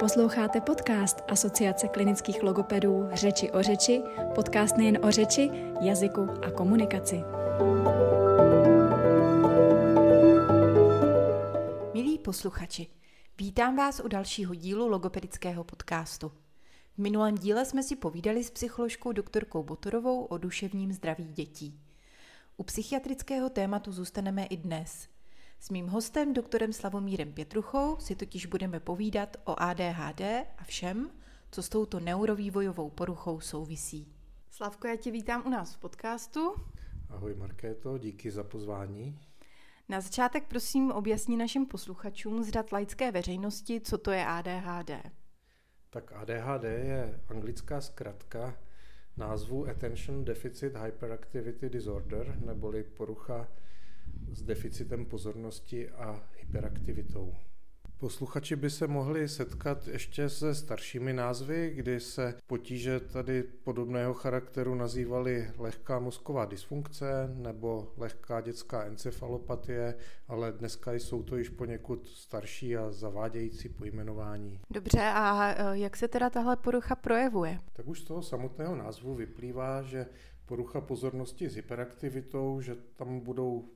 Posloucháte podcast Asociace klinických logopedů Řeči o řeči, podcast nejen o řeči, jazyku a komunikaci. Milí posluchači, vítám vás u dalšího dílu logopedického podcastu. V minulém díle jsme si povídali s psycholožkou doktorkou Botorovou o duševním zdraví dětí. U psychiatrického tématu zůstaneme i dnes – s mým hostem, doktorem Slavomírem Pětruchou, si totiž budeme povídat o ADHD a všem, co s touto neurovývojovou poruchou souvisí. Slavko, já tě vítám u nás v podcastu. Ahoj Markéto, díky za pozvání. Na začátek prosím objasni našim posluchačům z řad laické veřejnosti, co to je ADHD. Tak ADHD je anglická zkratka názvu Attention Deficit Hyperactivity Disorder, neboli porucha s deficitem pozornosti a hyperaktivitou. Posluchači by se mohli setkat ještě se staršími názvy, kdy se potíže tady podobného charakteru nazývaly lehká mozková dysfunkce nebo lehká dětská encefalopatie, ale dneska jsou to již poněkud starší a zavádějící pojmenování. Dobře, a e, jak se teda tahle porucha projevuje? Tak už z toho samotného názvu vyplývá, že porucha pozornosti s hyperaktivitou, že tam budou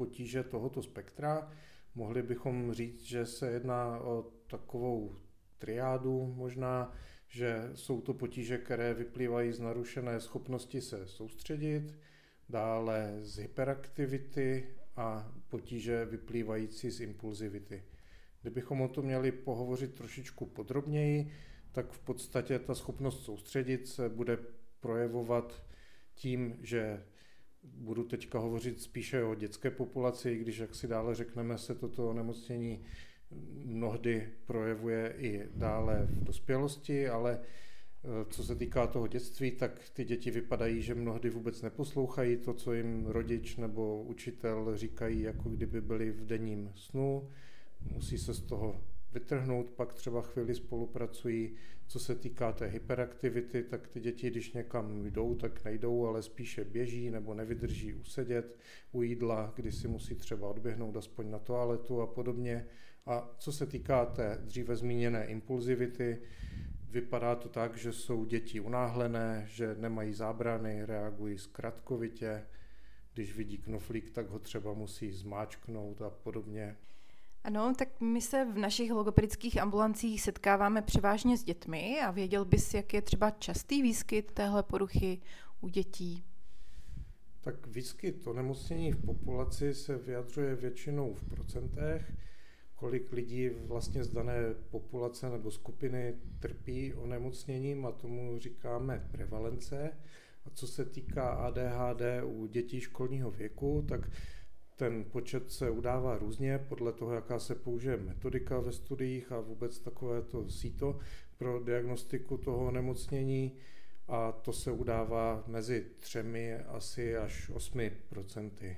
potíže tohoto spektra. Mohli bychom říct, že se jedná o takovou triádu možná, že jsou to potíže, které vyplývají z narušené schopnosti se soustředit, dále z hyperaktivity a potíže vyplývající z impulzivity. Kdybychom o tom měli pohovořit trošičku podrobněji, tak v podstatě ta schopnost soustředit se bude projevovat tím, že budu teďka hovořit spíše o dětské populaci, když jak si dále řekneme, se toto onemocnění mnohdy projevuje i dále v dospělosti, ale eh, co se týká toho dětství, tak ty děti vypadají, že mnohdy vůbec neposlouchají to, co jim rodič nebo učitel říkají, jako kdyby byli v denním snu. Musí se z toho vytrhnout, pak třeba chvíli spolupracují. Co se týká té hyperaktivity, tak ty děti, když někam jdou, tak nejdou, ale spíše běží nebo nevydrží usedět u jídla, kdy si musí třeba odběhnout aspoň na toaletu a podobně. A co se týká té dříve zmíněné impulzivity, vypadá to tak, že jsou děti unáhlené, že nemají zábrany, reagují zkratkovitě, když vidí knoflík, tak ho třeba musí zmáčknout a podobně. Ano, tak my se v našich logopedických ambulancích setkáváme převážně s dětmi a věděl bys, jak je třeba častý výskyt téhle poruchy u dětí? Tak výskyt onemocnění v populaci se vyjadřuje většinou v procentech, kolik lidí vlastně z dané populace nebo skupiny trpí onemocněním a tomu říkáme prevalence. A co se týká ADHD u dětí školního věku, tak ten počet se udává různě podle toho, jaká se použije metodika ve studiích a vůbec takové to síto pro diagnostiku toho onemocnění a to se udává mezi třemi asi až osmi procenty.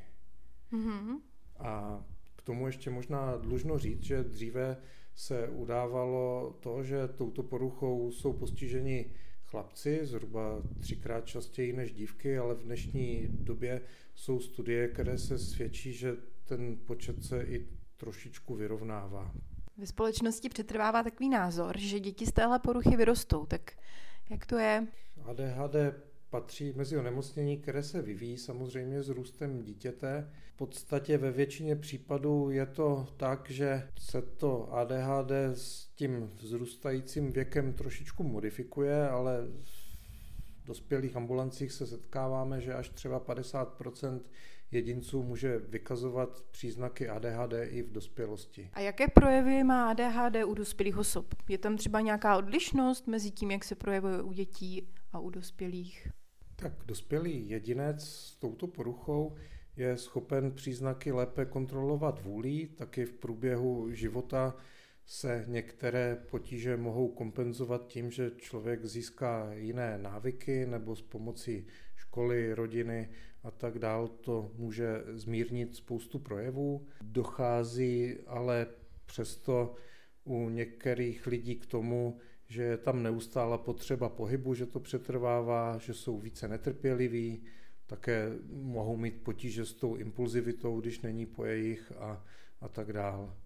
Mm-hmm. A k tomu ještě možná dlužno říct, že dříve se udávalo to, že touto poruchou jsou postiženi chlapci, zhruba třikrát častěji než dívky, ale v dnešní době jsou studie, které se svědčí, že ten počet se i trošičku vyrovnává. Ve společnosti přetrvává takový názor, že děti z téhle poruchy vyrostou. Tak jak to je? ADHD patří mezi onemocnění, které se vyvíjí samozřejmě s růstem dítěte. V podstatě ve většině případů je to tak, že se to ADHD s tím vzrůstajícím věkem trošičku modifikuje, ale v dospělých ambulancích se setkáváme, že až třeba 50% jedinců může vykazovat příznaky ADHD i v dospělosti. A jaké projevy má ADHD u dospělých osob? Je tam třeba nějaká odlišnost mezi tím, jak se projevuje u dětí a u dospělých? Tak dospělý jedinec s touto poruchou je schopen příznaky lépe kontrolovat vůlí, taky v průběhu života se některé potíže mohou kompenzovat tím, že člověk získá jiné návyky nebo s pomocí školy, rodiny a tak dál to může zmírnit spoustu projevů. Dochází ale přesto u některých lidí k tomu, že je tam neustála potřeba pohybu, že to přetrvává, že jsou více netrpěliví, také mohou mít potíže s tou impulzivitou, když není po jejich a, a tak dál.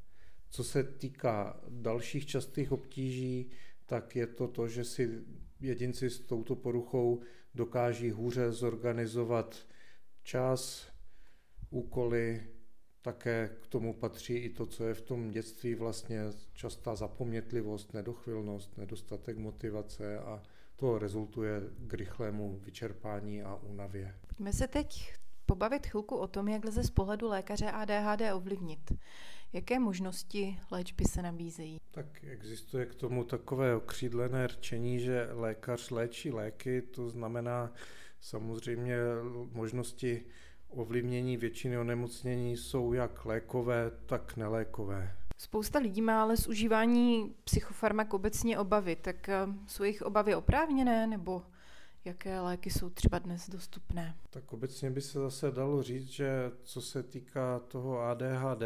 Co se týká dalších častých obtíží, tak je to to, že si jedinci s touto poruchou dokáží hůře zorganizovat čas, úkoly, také k tomu patří i to, co je v tom dětství vlastně častá zapomnětlivost, nedochvilnost, nedostatek motivace a to rezultuje k rychlému vyčerpání a únavě. Pojďme se teď pobavit chvilku o tom, jak lze z pohledu lékaře ADHD ovlivnit. Jaké možnosti léčby se nabízejí? Tak existuje k tomu takové okřídlené rčení, že lékař léčí léky, to znamená samozřejmě možnosti ovlivnění většiny onemocnění jsou jak lékové, tak nelékové. Spousta lidí má ale z užívání psychofarmak obecně obavy, tak eh, jsou jejich obavy oprávněné nebo jaké léky jsou třeba dnes dostupné? Tak obecně by se zase dalo říct, že co se týká toho ADHD,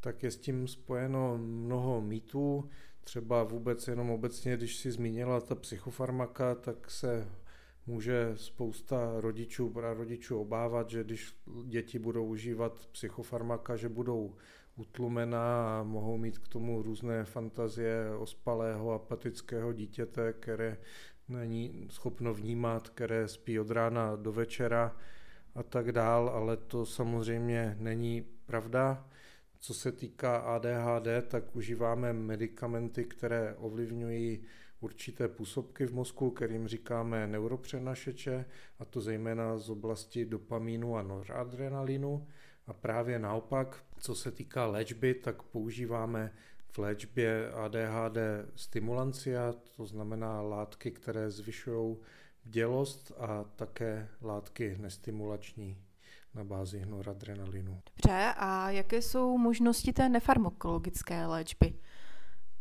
tak je s tím spojeno mnoho mýtů. Třeba vůbec jenom obecně, když si zmínila ta psychofarmaka, tak se může spousta rodičů, rodičů obávat, že když děti budou užívat psychofarmaka, že budou utlumená a mohou mít k tomu různé fantazie ospalého apatického dítěte, které není schopno vnímat, které spí od rána do večera a tak dál, ale to samozřejmě není pravda. Co se týká ADHD, tak užíváme medicamenty, které ovlivňují určité působky v mozku, kterým říkáme neuropřenašeče, a to zejména z oblasti dopamínu a noradrenalinu. A právě naopak, co se týká léčby, tak používáme v léčbě ADHD stimulancia, to znamená látky, které zvyšují bdělost a také látky nestimulační na bázi noradrenalinu. Dobře, a jaké jsou možnosti té nefarmakologické léčby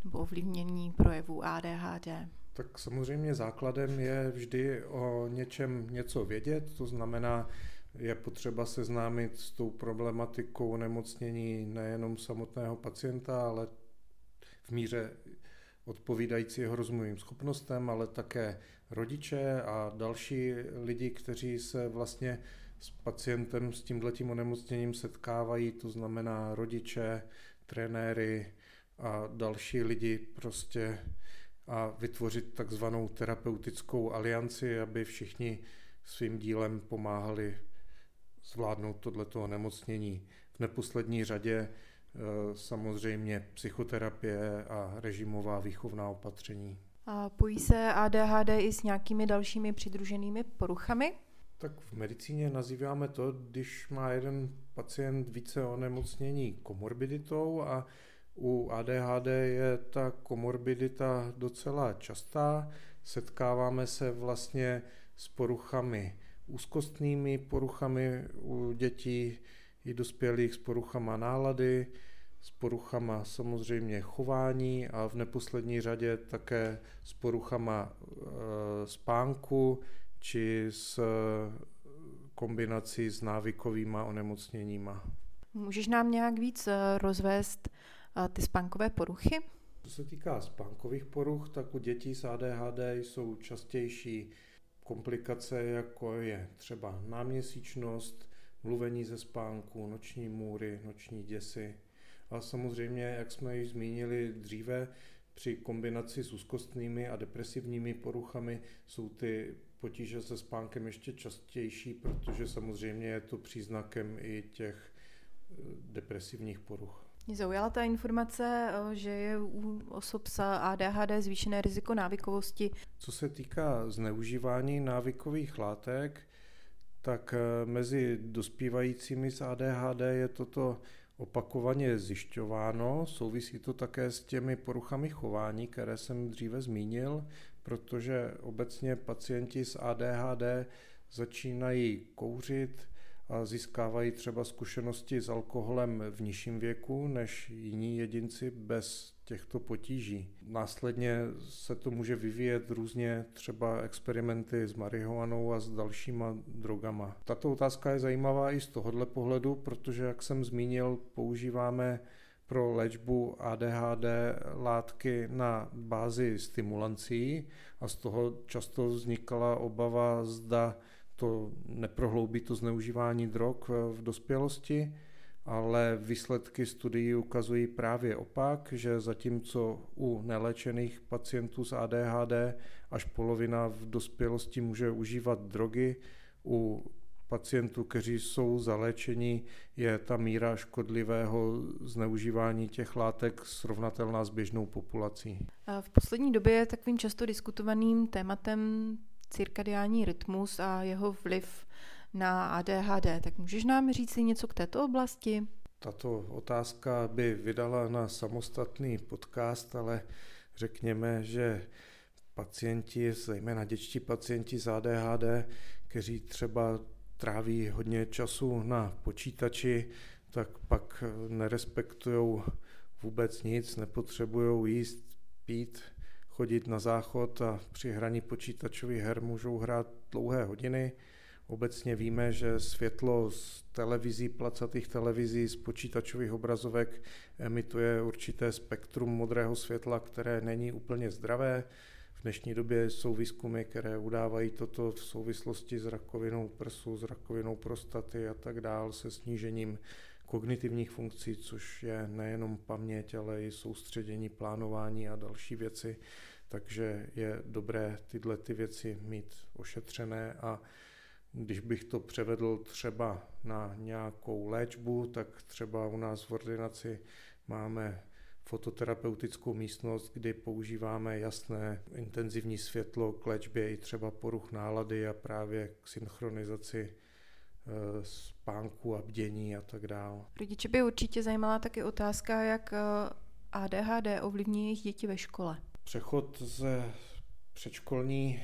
nebo ovlivnění projevů ADHD? Tak samozřejmě základem je vždy o něčem něco vědět, to znamená, je potřeba seznámit s tou problematikou nemocnění nejenom samotného pacienta, ale v míře odpovídající jeho rozumovým schopnostem, ale také rodiče a další lidi, kteří se vlastně s pacientem s tímhletím onemocněním setkávají, to znamená rodiče, trenéry a další lidi prostě a vytvořit takzvanou terapeutickou alianci, aby všichni svým dílem pomáhali zvládnout tohleto onemocnění. V neposlední řadě e, samozřejmě psychoterapie a režimová výchovná opatření. A pojí se ADHD i s nějakými dalšími přidruženými poruchami? Tak v medicíně nazýváme to, když má jeden pacient více onemocnění komorbiditou a u ADHD je ta komorbidita docela častá. Setkáváme se vlastně s poruchami úzkostnými poruchami u dětí i dospělých s poruchama nálady, s poruchama samozřejmě chování a v neposlední řadě také s poruchama e, spánku či s kombinací s návykovými onemocněníma. Můžeš nám nějak víc e, rozvést e, ty spánkové poruchy? Co se týká spánkových poruch, tak u dětí s ADHD jsou častější komplikace, jako je třeba náměsíčnost, mluvení ze spánku, noční můry, noční děsy. A samozřejmě, jak jsme již zmínili dříve, při kombinaci s úzkostnými a depresivními poruchami jsou ty potíže se spánkem ještě častější, protože samozřejmě je to příznakem i těch eh, depresivních poruch. Mě zaujala ta informace, eh, že je u osob s ADHD zvýšené riziko návykovosti. Co se týká zneužívání návykových látek, tak eh, mezi dospívajícími s ADHD je toto opakovaně zjišťováno. Souvisí to také s těmi poruchami chování, které jsem dříve zmínil, protože obecně pacienti s ADHD začínají kouřit, a získávají třeba zkušenosti s alkoholem v nižším věku než jiní jedinci bez těchto potíží. Následně se to může vyvíjet různě třeba experimenty s marihuanou a s dalšíma drogama. Tato otázka je zajímavá i z tohohle pohledu, protože, jak jsem zmínil, používáme pro léčbu ADHD látky na bázi stimulancí a z toho často vznikala obava, zda to neprohloubí to zneužívání drog v dospělosti ale výsledky studií ukazují právě opak, že zatímco u neléčených pacientů s ADHD až polovina v dospělosti může užívat drogy, u pacientů, kteří jsou zaléčení, je ta míra škodlivého zneužívání těch látek srovnatelná s běžnou populací. V poslední době je takovým často diskutovaným tématem cirkadiální rytmus a jeho vliv na ADHD. Tak můžeš nám říct něco k této oblasti? Tato otázka by vydala na samostatný podcast, ale řekněme, že pacienti, zejména dětští pacienti z ADHD, kteří třeba tráví hodně času na počítači, tak pak nerespektují vůbec nic, nepotřebují jíst, pít, chodit na záchod a při hraní počítačových her můžou hrát dlouhé hodiny. Obecně víme, že světlo z televizí, placatých televizí, z počítačových obrazovek emituje určité spektrum modrého světla, které není úplně zdravé dnešní době jsou výzkumy, které udávají toto v souvislosti s rakovinou prsu, s rakovinou prostaty a tak dál, se snížením kognitivních funkcí, což je nejenom paměť, ale i soustředění, plánování a další věci. Takže je dobré tyhle ty věci mít ošetřené a když bych to převedl třeba na nějakou léčbu, tak třeba u nás v ordinaci máme fototerapeutickou místnost, kdy používáme jasné intenzivní světlo k léčbě i třeba poruch nálady a právě k synchronizaci eh, spánku a bdění a tak dále. Rodiče by určitě zajímala taky otázka, jak eh, ADHD ovlivní jejich děti ve škole. Přechod ze předškolní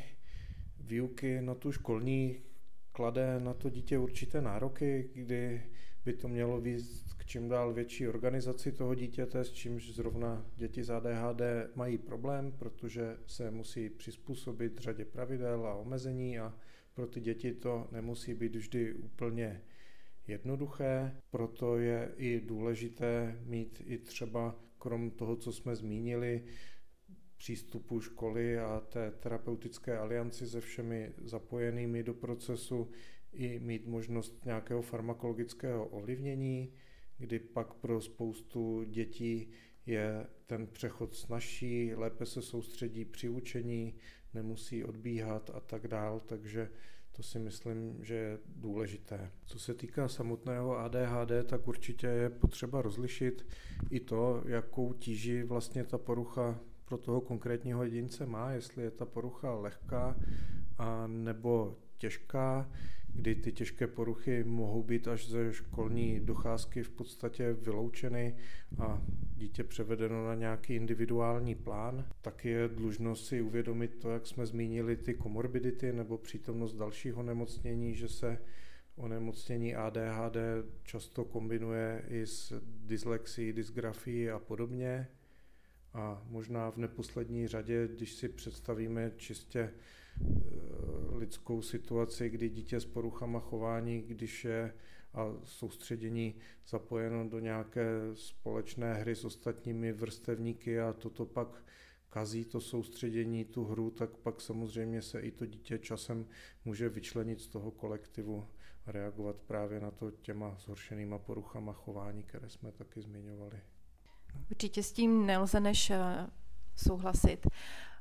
výuky na tu školní klade na to dítě určité nároky, kdy by to mělo víc k čím dál větší organizaci toho dítěte, s čímž zrovna děti z ADHD mají problém, protože se musí přizpůsobit řadě pravidel a omezení a pro ty děti to nemusí být vždy úplně jednoduché, proto je i důležité mít i třeba krom toho, co jsme zmínili, přístupu školy a té terapeutické alianci se všemi zapojenými do procesu, i mít možnost nějakého farmakologického ovlivnění, kdy pak pro spoustu dětí je ten přechod snažší, lépe se soustředí při učení, nemusí odbíhat a tak dál, takže to si myslím, že je důležité. Co se týká samotného ADHD, tak určitě je potřeba rozlišit i to, jakou tíži vlastně ta porucha pro toho konkrétního jedince má, jestli je ta porucha lehká a nebo těžká, kdy ty těžké poruchy mohou být až ze školní docházky v podstatě vyloučeny a dítě převedeno na nějaký individuální plán. Taky je dlužno si uvědomit to, jak jsme zmínili, ty komorbidity nebo přítomnost dalšího nemocnění, že se onemocnění ADHD často kombinuje i s dyslexií, dysgrafií a podobně. A možná v neposlední řadě, když si představíme čistě Eh, lidskou situaci, kdy dítě s poruchama chování, když je a soustředění zapojeno do nějaké společné hry s ostatními vrstevníky a toto pak kazí to soustředění, tu hru, tak pak samozřejmě se i to dítě časem může vyčlenit z toho kolektivu a reagovat právě na to těma zhoršenýma poruchama chování, které jsme taky zmiňovali. Určitě s tím nelze než eh, souhlasit.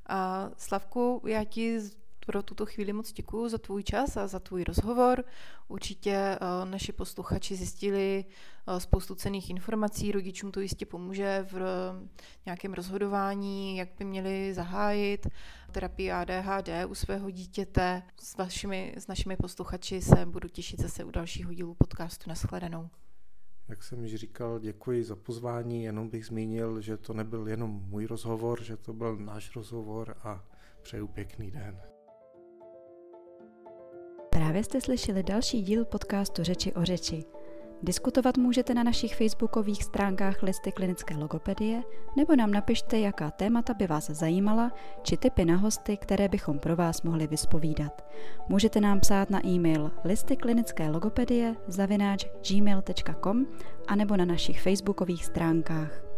A Slavku, já ti pro tuto chvíli moc děkuji za tvůj čas a za tvůj rozhovor. Určitě uh, naši posluchači zjistili uh, spoustu cených informací, rodičům to jistě pomůže v nějakém rozhodování, jak by měli zahájit terapii ADHD u svého dítěte. S, vašimi, s našimi posluchači se budu těšit zase u dalšího dílu podcastu. Naschledanou. Jak jsem již říkal, děkuji za pozvání, jenom bych zmínil, že to nebyl jenom můj rozhovor, že to byl náš rozhovor a přeju pěkný den. Právě jste slyšeli další díl podcastu Řeči o řeči. Diskutovat můžete na našich facebookových stránkách listy klinické logopedie nebo nám napište, jaká témata by vás zajímala, či typy na hosty, které bychom pro vás mohli vyspovídat. Můžete nám psát na e-mail listy klinické logopedie zavináč gmail.com a nebo na našich facebookových stránkách.